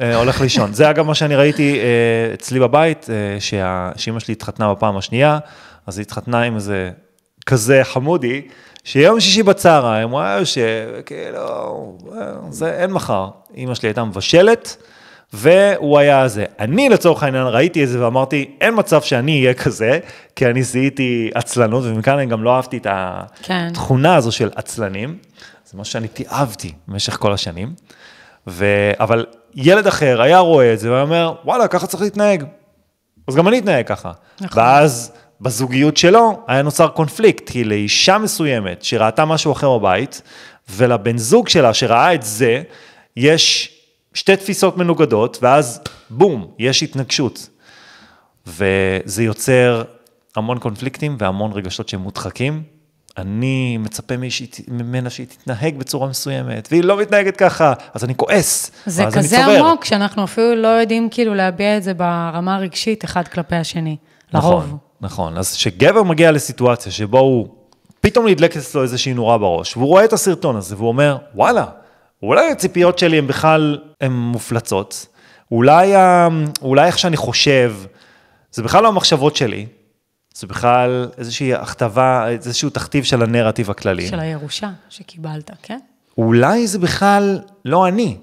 אה, הולך לישון. זה אגב מה שאני ראיתי אה, אצלי בבית, שאימא שלי התחתנה בפעם השנייה, אז היא התחתנה עם איזה כזה חמודי, שיום שישי בצהריים הוא היה יושב, כאילו, זה אין מחר. אימא שלי הייתה מבשלת, והוא היה זה. אני לצורך העניין ראיתי את זה ואמרתי, אין מצב שאני אהיה כזה, כי אני זיהיתי עצלנות, ומכאן אני גם לא אהבתי את כן. התכונה. הזו של עצלנים. זה מה שאני תיעבתי במשך כל השנים. ו... אבל ילד אחר היה רואה את זה והיה אומר, וואלה, ככה צריך להתנהג. אז גם אני אתנהג ככה. נכון. ואז בזוגיות שלו היה נוצר קונפליקט, כי לאישה מסוימת שראתה משהו אחר בבית, ולבן זוג שלה שראה את זה, יש שתי תפיסות מנוגדות, ואז בום, יש התנגשות. וזה יוצר המון קונפליקטים והמון רגשות שהם מודחקים. אני מצפה ממנה שהיא תתנהג בצורה מסוימת, והיא לא מתנהגת ככה, אז אני כועס, זה אני צובר. זה כזה עמוק, שאנחנו אפילו לא יודעים כאילו להביע את זה ברמה הרגשית אחד כלפי השני, לרוב. נכון, נכון. אז כשגבר מגיע לסיטואציה שבו הוא, פתאום נדלקת אצלו איזושהי נורה בראש, והוא רואה את הסרטון הזה, והוא אומר, וואלה, אולי הציפיות שלי הן בכלל, הן מופלצות. אולי, אולי איך שאני חושב, זה בכלל לא המחשבות שלי, זה בכלל איזושהי הכתבה, איזשהו תכתיב של הנרטיב הכללי. של הירושה שקיבלת, כן? אולי זה בכלל לא אני,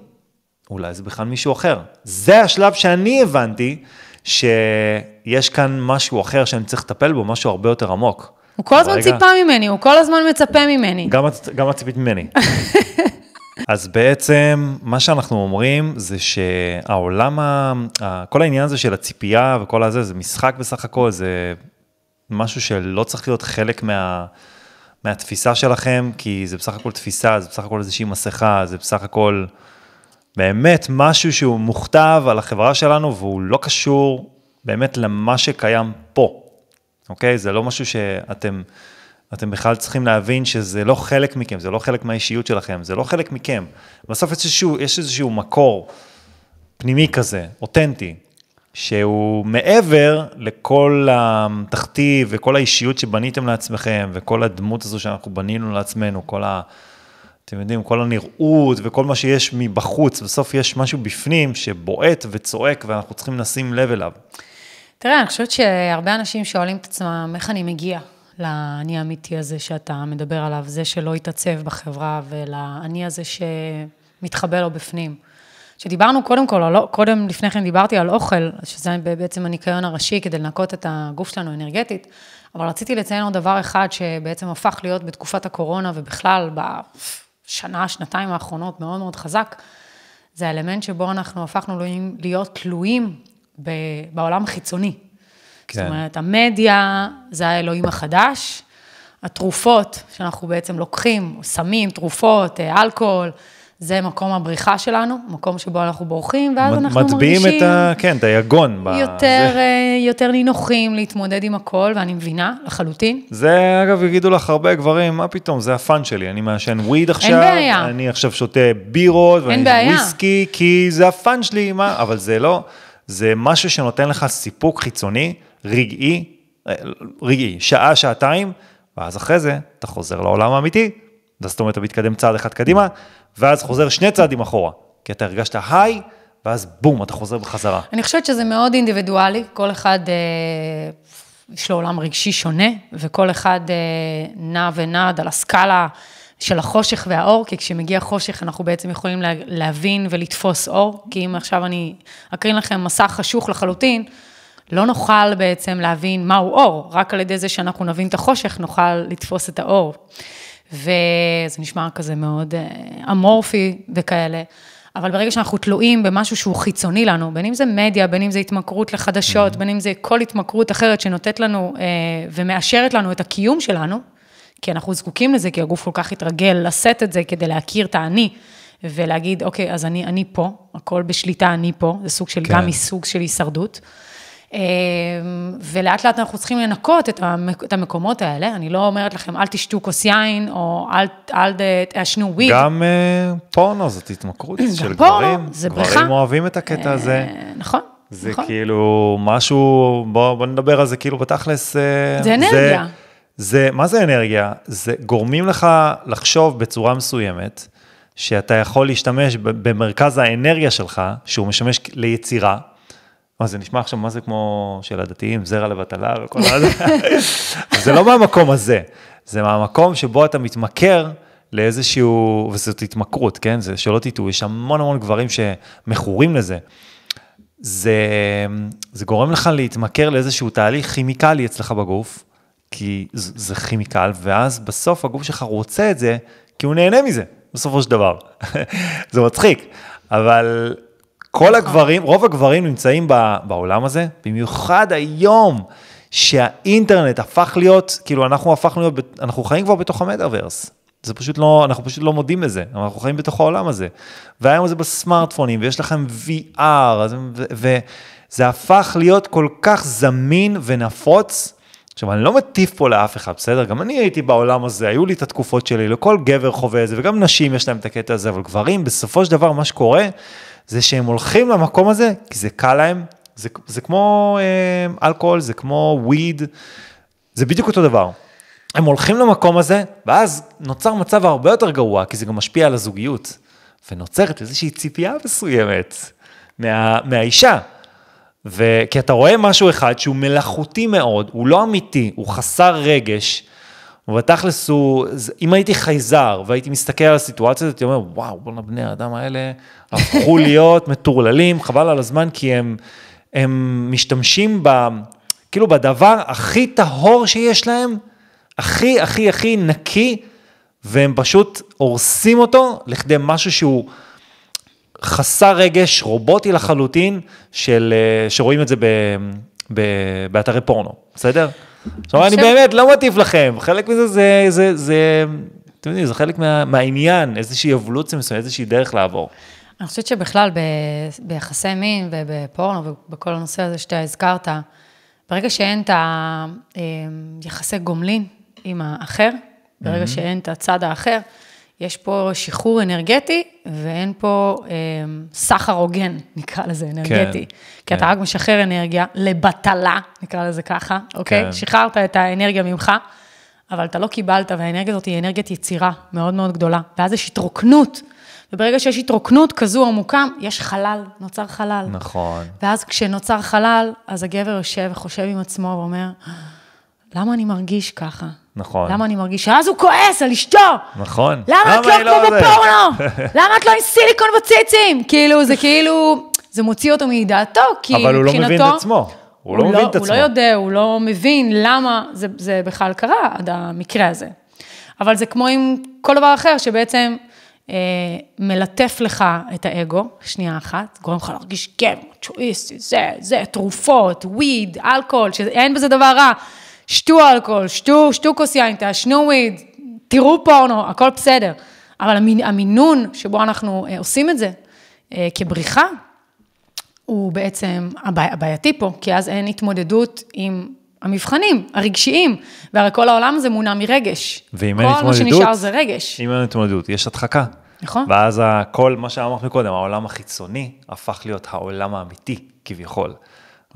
אולי זה בכלל מישהו אחר. זה השלב שאני הבנתי שיש כאן משהו אחר שאני צריך לטפל בו, משהו הרבה יותר עמוק. הוא כל הזמן ציפה ממני, הוא כל הזמן מצפה ממני. גם את- גם את ציפית ממני. אז בעצם, מה שאנחנו אומרים זה שהעולם, ה- כל העניין הזה של הציפייה וכל הזה, זה משחק בסך הכל, זה משהו שלא צריך להיות חלק מה, מהתפיסה שלכם, כי זה בסך הכל תפיסה, זה בסך הכל איזושהי מסכה, זה בסך הכל באמת משהו שהוא מוכתב על החברה שלנו, והוא לא קשור באמת למה שקיים פה, אוקיי? זה לא משהו שאתם... אתם בכלל צריכים להבין שזה לא חלק מכם, זה לא חלק מהאישיות שלכם, זה לא חלק מכם. בסוף יש איזשהו, יש איזשהו מקור פנימי כזה, אותנטי, שהוא מעבר לכל התכתיב וכל האישיות שבניתם לעצמכם, וכל הדמות הזו שאנחנו בנינו לעצמנו, כל ה... אתם יודעים, כל הנראות וכל מה שיש מבחוץ, בסוף יש משהו בפנים שבועט וצועק ואנחנו צריכים לשים לב אליו. תראה, אני חושבת שהרבה אנשים שואלים את עצמם, איך אני מגיע לאני האמיתי הזה שאתה מדבר עליו, זה שלא התעצב בחברה, ולאני הזה שמתחבא לו בפנים. שדיברנו קודם כל, קודם לפני כן דיברתי על אוכל, שזה בעצם הניקיון הראשי כדי לנקות את הגוף שלנו אנרגטית, אבל רציתי לציין עוד דבר אחד שבעצם הפך להיות בתקופת הקורונה ובכלל בשנה, שנתיים האחרונות מאוד מאוד חזק, זה האלמנט שבו אנחנו הפכנו להיות תלויים בעולם החיצוני. כן. זאת אומרת, המדיה זה האלוהים החדש, התרופות שאנחנו בעצם לוקחים, סמים, תרופות, אה, אלכוהול, זה מקום הבריחה שלנו, מקום שבו אנחנו בורחים, ואז מ- אנחנו מטביעים מרגישים... את ה... כן, את היגון. יותר, זה. אה, יותר נינוחים להתמודד עם הכל, ואני מבינה לחלוטין. זה, אגב, יגידו לך הרבה גברים, מה פתאום, זה הפאן שלי, אני מעשן וויד עכשיו, בעיה. אני עכשיו שותה בירות, ואני. וויסקי, כי זה הפאן שלי, מה, אבל זה לא, זה משהו שנותן לך סיפוק חיצוני, רגעי, אה, רגעי, שעה, שעתיים, ואז אחרי זה אתה חוזר לעולם האמיתי, זאת אומרת, אתה מתקדם צעד אחד קדימה, ואז חוזר שני צעדים אחורה, כי אתה הרגשת היי, ואז בום, אתה חוזר בחזרה. אני חושבת שזה מאוד אינדיבידואלי, כל אחד, אה, יש לו עולם רגשי שונה, וכל אחד אה, נע ונד על הסקאלה של החושך והאור, כי כשמגיע חושך אנחנו בעצם יכולים לה, להבין ולתפוס אור, כי אם עכשיו אני אקרין לכם מסך חשוך לחלוטין, לא נוכל בעצם להבין מהו אור, רק על ידי זה שאנחנו נבין את החושך, נוכל לתפוס את האור. וזה נשמע כזה מאוד אה, אמורפי וכאלה. אבל ברגע שאנחנו תלויים במשהו שהוא חיצוני לנו, בין אם זה מדיה, בין אם זה התמכרות לחדשות, בין אם זה כל התמכרות אחרת שנותנת לנו אה, ומאשרת לנו את הקיום שלנו, כי אנחנו זקוקים לזה, כי הגוף כל כך התרגל לשאת את זה כדי להכיר את האני, ולהגיד, אוקיי, אז אני, אני פה, הכל בשליטה, אני פה, זה סוג של, כן. גם מסוג של הישרדות. אה, ולאט לאט אנחנו צריכים לנקות את המק- את המקומות האלה. אני לא אומרת לכם, אל תשתו כוס יין, או אל, אל תעשנו וויד. גם אה, פורנו זאת התמכרות של פורנו, גברים, זה בריכה. גברים אוהבים את הקטע הזה. אה, נכון, זה נכון. כאילו משהו, בוא, בוא נדבר על זה כאילו בתכלס. אה, זה אנרגיה. זה, מה זה אנרגיה? זה גורמים לך לחשוב בצורה מסוימת, שאתה יכול להשתמש במרכז האנרגיה שלך, שהוא משמש ליצירה. מה זה נשמע עכשיו, מה זה כמו של הדתיים, זרע לבטלה וכל. אבל זה לא מהמקום הזה, זה מהמקום שבו אתה מתמכר לאיזשהו, וזאת התמכרות, כן? זה שלא תטעו, יש המון המון גברים שמכורים לזה. זה, זה גורם לך להתמכר לאיזשהו תהליך כימיקלי אצלך בגוף, כי זה, זה כימיקל, ואז בסוף הגוף שלך רוצה את זה, כי הוא נהנה מזה, בסופו של דבר. זה מצחיק, אבל כל הגברים, רוב הגברים נמצאים בעולם הזה, במיוחד היום, שהאינטרנט הפך להיות, כאילו אנחנו הפכנו להיות, אנחנו חיים כבר בתוך המטאוורס. זה פשוט לא, אנחנו פשוט לא מודים בזה, אנחנו חיים בתוך העולם הזה. והיום זה בסמארטפונים, ויש לכם VR, וזה הפך להיות כל כך זמין ונפוץ. עכשיו, אני לא מטיף פה לאף אחד, בסדר? גם אני הייתי בעולם הזה, היו לי את התקופות שלי, לכל גבר חווה את זה, וגם נשים יש להם את הקטע הזה, אבל גברים, בסופו של דבר, מה שקורה, זה שהם הולכים למקום הזה, כי זה קל להם, זה, זה כמו אה, אלכוהול, זה כמו וויד, זה בדיוק אותו דבר. הם הולכים למקום הזה, ואז נוצר מצב הרבה יותר גרוע, כי זה גם משפיע על הזוגיות, ונוצרת איזושהי ציפייה מסוימת מה, מהאישה. וכי אתה רואה משהו אחד שהוא מלאכותי מאוד, הוא לא אמיתי, הוא חסר רגש, ובתכלס הוא, אם הייתי חייזר והייתי מסתכל על הסיטואציה הזאת, הייתי אומר, וואו, בואנה בני האדם האלה הפכו להיות מטורללים, חבל על הזמן, כי הם, הם משתמשים ב, כאילו בדבר הכי טהור שיש להם, הכי, הכי, הכי נקי, והם פשוט הורסים אותו לכדי משהו שהוא חסר רגש, רובוטי לחלוטין, של, אה, שרואים את זה ב, ב, באתרי פורנו, בסדר? עכשיו, אני באמת, לא מטיף לכם, חלק מזה זה, זה, זה, אתם יודעים, זה חלק מה, מהעניין, איזושהי אבולוציה מסוימת, איזושהי דרך לעבור. אני חושבת שבכלל ב, ביחסי מין ובפורנו ובכל הנושא הזה שאתה הזכרת, ברגע שאין את היחסי גומלין עם האחר, ברגע שאין את הצד האחר, יש פה שחרור אנרגטי ואין פה אה, סחר הוגן, נקרא לזה אנרגטי. כן, כי אתה כן. רק משחרר אנרגיה לבטלה, נקרא לזה ככה, אוקיי? כן. שחררת את האנרגיה ממך, אבל אתה לא קיבלת, והאנרגיה הזאת היא אנרגיית יצירה מאוד מאוד גדולה. ואז יש התרוקנות, וברגע שיש התרוקנות כזו עמוקה, יש חלל, נוצר חלל. נכון. ואז כשנוצר חלל, אז הגבר יושב וחושב עם עצמו ואומר, למה אני מרגיש ככה? נכון. למה אני מרגיש? אז הוא כועס על אשתו! נכון. למה את היא לא כמו זה? בפורנו? למה את לא עם סיליקון בציצים? כאילו, זה כאילו, זה מוציא אותו מדעתו, כי אבל הוא לא מבין מבחינתו- את עצמו. הוא לא מבין את הוא עצמו. לא יודע, הוא לא מבין למה זה, זה בכלל קרה עד המקרה הזה. אבל זה כמו עם כל דבר אחר, שבעצם אה, מלטף לך את האגו, שנייה אחת, גורם לך להרגיש כן, צ'ואיסטי, זה, זה, תרופות, וויד, אלכוהול, שאין בזה דבר רע. שתו אלכוהול, שתו, שתו כוס יין, תעשנו וויד, תראו פורנו, הכל בסדר. אבל המין, המינון שבו אנחנו אה, עושים את זה אה, כבריחה, הוא בעצם הבעי, הבעייתי פה, כי אז אין התמודדות עם המבחנים הרגשיים, והרי כל העולם הזה מונע מרגש. ואם אין כל מה התמודדות, שנשאר זה רגש. אם אין התמודדות, יש הדחקה. נכון. ואז כל מה שאמרת מקודם, העולם החיצוני הפך להיות העולם האמיתי, כביכול.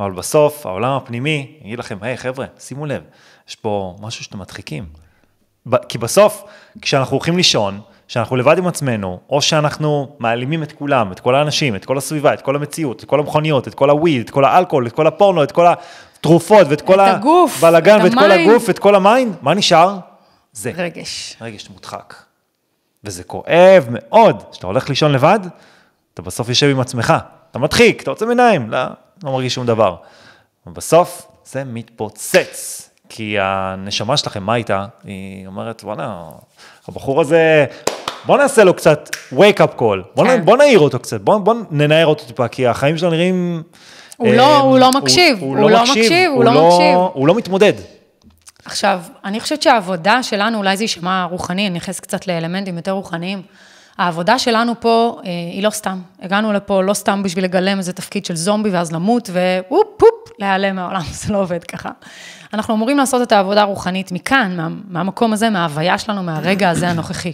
אבל בסוף, העולם הפנימי, אני אגיד לכם, היי חבר'ה, שימו לב, יש פה משהו שאתם מדחיקים. כי בסוף, כשאנחנו הולכים לישון, כשאנחנו לבד עם עצמנו, או שאנחנו מעלימים את כולם, את כל האנשים, את כל הסביבה, את כל המציאות, את כל המכוניות, את כל ה weed, את כל האלכוהול, את כל הפורנו, את כל התרופות, ואת כל את הבלאגן, את ואת כל. הגוף, ואת כל ה mind, מה נשאר? זה. רגש. רגש מודחק. וזה כואב מאוד. כשאתה הולך לישון לבד, אתה בסוף יושב עם עצמך. אתה מדחיק, אתה עוצם עיניים, לא, לא מרגיש שום דבר. ובסוף זה מתפוצץ. כי הנשמה שלכם, מה איתה? היא אומרת, בואנה, הבחור הזה, בוא נעשה לו קצת wake up call. בוא, כן. בוא נעיר אותו קצת, בוא, בוא ננער אותו טיפה, כי החיים שלו נראים... הוא לא- אה, הוא לא מקשיב, הוא לא מקשיב, הוא הוא לא מקשיב. הוא לא מתמודד. עכשיו, אני חושבת שהעבודה שלנו, אולי זה יישמע רוחני, אני נכנס קצת לאלמנטים יותר רוחניים. העבודה שלנו פה אה, היא לא סתם. הגענו לפה לא סתם בשביל לגלם איזה תפקיד של זומבי ואז למות והופ, הופ, להיעלם מהעולם, זה לא עובד ככה. אנחנו אמורים לעשות את העבודה הרוחנית מכאן, מה, מהמקום הזה, מההוויה שלנו, מהרגע הזה הנוכחי.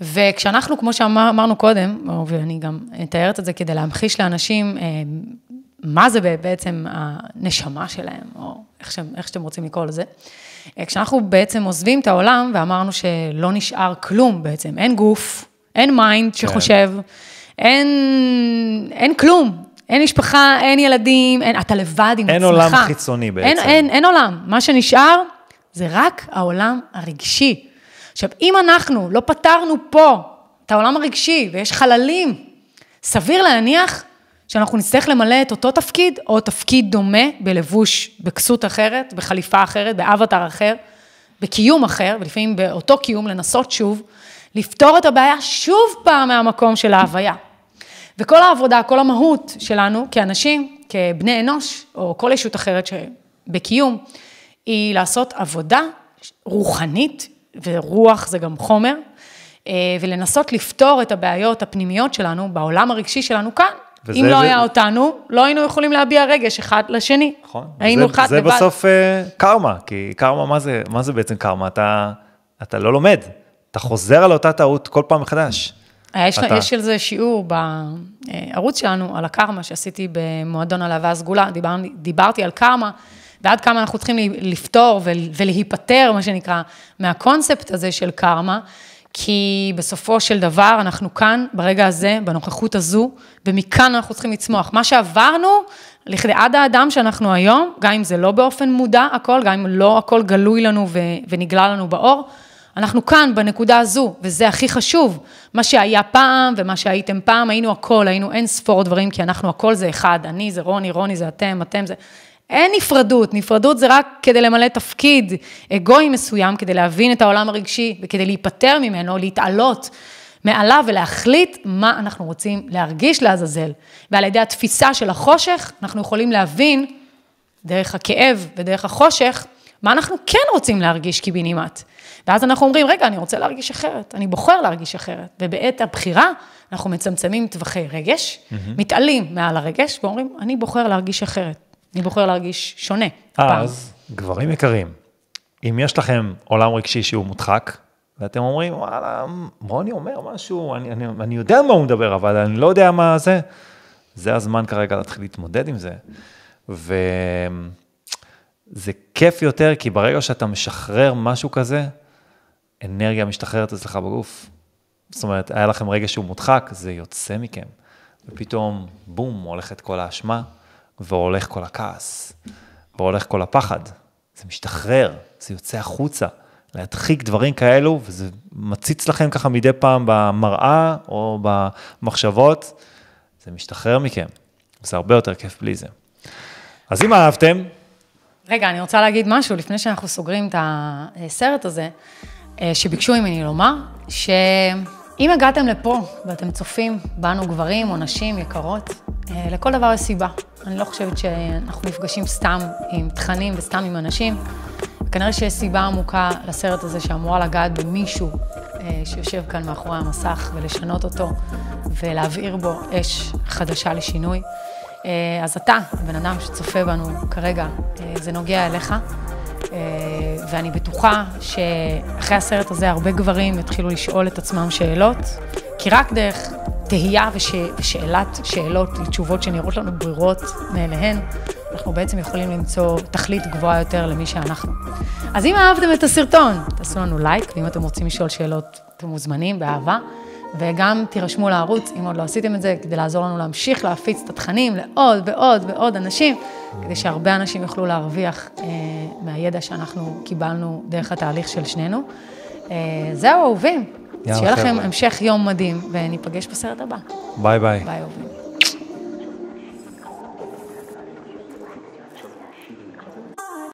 וכשאנחנו, כמו שאמרנו קודם, ואני גם מתארת את זה כדי להמחיש לאנשים אה, מה זה בעצם הנשמה שלהם, או איך, שהם, איך שאתם רוצים לקרוא לזה. אה, כשאנחנו בעצם עוזבים את העולם ואמרנו שלא נשאר כלום בעצם, אין גוף, אין mind שחושב, אין, אין כלום, אין משפחה, אין ילדים, אין, אתה לבד עם אין עצמך. עולם חיצוני בעצם. אין, אין, אין עולם, מה שנשאר זה רק העולם הרגשי. עכשיו, אם אנחנו לא פתרנו פה את העולם הרגשי ויש חללים, סביר להניח שאנחנו נצטרך למלא את אותו תפקיד, או תפקיד דומה בלבוש, בכסות אחרת, בחליפה אחרת, באבטר אחר, בקיום אחר, ולפעמים באותו קיום לנסות שוב, לפתור את הבעיה שוב פעם מהמקום של ההוויה. וכל העבודה, כל המהות שלנו כאנשים, כבני אנוש, או כל ישות אחרת שבקיום, היא לעשות עבודה רוחנית, ורוח זה גם חומר, אה, ולנסות לפתור את הבעיות הפנימיות שלנו בעולם הרגשי שלנו כאן. וזה- אם לא זה- היה אותנו, לא היינו יכולים להביע רגש אחד לשני. נכון. היינו זה, אחד זה לבד. בסוף אה, קרמה, כי קרמה, מה זה, מה זה בעצם קרמה? אתה, אתה לא לומד, אתה חוזר על אותה טעות כל פעם מחדש. אה, יש, אתה- יש על זה שיעור בערוץ שלנו, על הקרמה שעשיתי במועדון הלהבה הסגולה, דיבר, דיברתי על קרמה, ועד כמה אנחנו צריכים לפתור ול- ולהיפטר, מה שנקרא, מהקונספט הזה של קרמה, כי בסופו של דבר אנחנו כאן, ברגע הזה, בנוכחות הזו, ומכאן אנחנו צריכים לצמוח. מה שעברנו, לכדי עד האדם שאנחנו היום, גם אם זה לא באופן מודע הכל, גם אם לא הכל גלוי לנו ו- ונגלה לנו באור, אנחנו כאן, בנקודה הזו, וזה הכי חשוב. מה שהיה פעם ומה שהייתם פעם, היינו הכל, היינו אין ספור דברים, כי אנחנו הכל זה אחד. אני זה רוני, רוני זה אתם, אתם זה... אין נפרדות, נפרדות זה רק כדי למלא תפקיד אגואי מסוים, כדי להבין את העולם הרגשי וכדי להיפטר ממנו, להתעלות מעליו ולהחליט מה אנחנו רוצים להרגיש לעזאזל. ועל ידי התפיסה של החושך, אנחנו יכולים להבין, דרך הכאב ודרך החושך, מה אנחנו כן רוצים להרגיש קיבינימט. ואז אנחנו אומרים, רגע, אני רוצה להרגיש אחרת, אני בוחר להרגיש אחרת. ובעת הבחירה, אנחנו מצמצמים טווחי רגש, mm-hmm. מתעלים מעל הרגש, ואומרים, אני בוחר להרגיש אחרת, אני בוחר להרגיש שונה. אז, פעם. גברים יקרים, אם יש לכם עולם רגשי שהוא מודחק, ואתם אומרים, וואלה, רוני אומר משהו, אני, אני, אני יודע מה הוא מדבר, אבל אני לא יודע מה זה, זה הזמן כרגע להתחיל להתמודד עם זה. וזה כיף יותר, כי ברגע שאתה משחרר משהו כזה, אנרגיה משתחררת אצלך בגוף. זאת אומרת, היה לכם רגע שהוא מודחק, זה יוצא מכם. ופתאום, בום, הולכת כל האשמה, והולך כל הכעס, והולך כל הפחד. זה משתחרר, זה יוצא החוצה. להדחיק דברים כאלו, וזה מציץ לכם ככה מדי פעם במראה או במחשבות, זה משתחרר מכם. זה הרבה יותר כיף בלי זה. אז אם אהבתם... רגע, אני רוצה להגיד משהו לפני שאנחנו סוגרים את הסרט הזה. אה, שביקשו ממני לומר, שאם הגעתם לפה ואתם צופים בנו גברים או נשים יקרות, אה, לכל דבר יש סיבה. אני לא חושבת שאנחנו נפגשים סתם עם תכנים וסתם עם אנשים. כנראה שיש סיבה עמוקה לסרט הזה שאמורה לגעת במישהו אה, שיושב כאן מאחורי המסך ולשנות אותו ולהבעיר בו אש חדשה לשינוי. אז אתה, הבן אדם שצופה בנו כרגע, זה נוגע אליך. אה, ואני בטוחה שאחרי הסרט הזה הרבה גברים יתחילו לשאול את עצמם שאלות, כי רק דרך תהייה וש... ושאלת שאלות לתשובות שנראות לנו ברירות מאליהן, אנחנו בעצם יכולים למצוא תכלית גבוהה יותר למי שאנחנו. אז אם אהבתם את הסרטון, תעשו לנו לייק, ואם אתם רוצים לשאול שאלות, אתם מוזמנים באהבה. וגם תירשמו לערוץ, אם עוד לא עשיתם את זה, כדי לעזור לנו להמשיך להפיץ את התכנים לעוד ועוד ועוד אנשים, כדי שהרבה אנשים יוכלו להרוויח אה, מהידע שאנחנו קיבלנו דרך התהליך של שנינו. אה, זהו, אהובים. שיהיה לכם המשך יום מדהים, וניפגש בסרט הבא. ביי ביי. ביי, אהובים.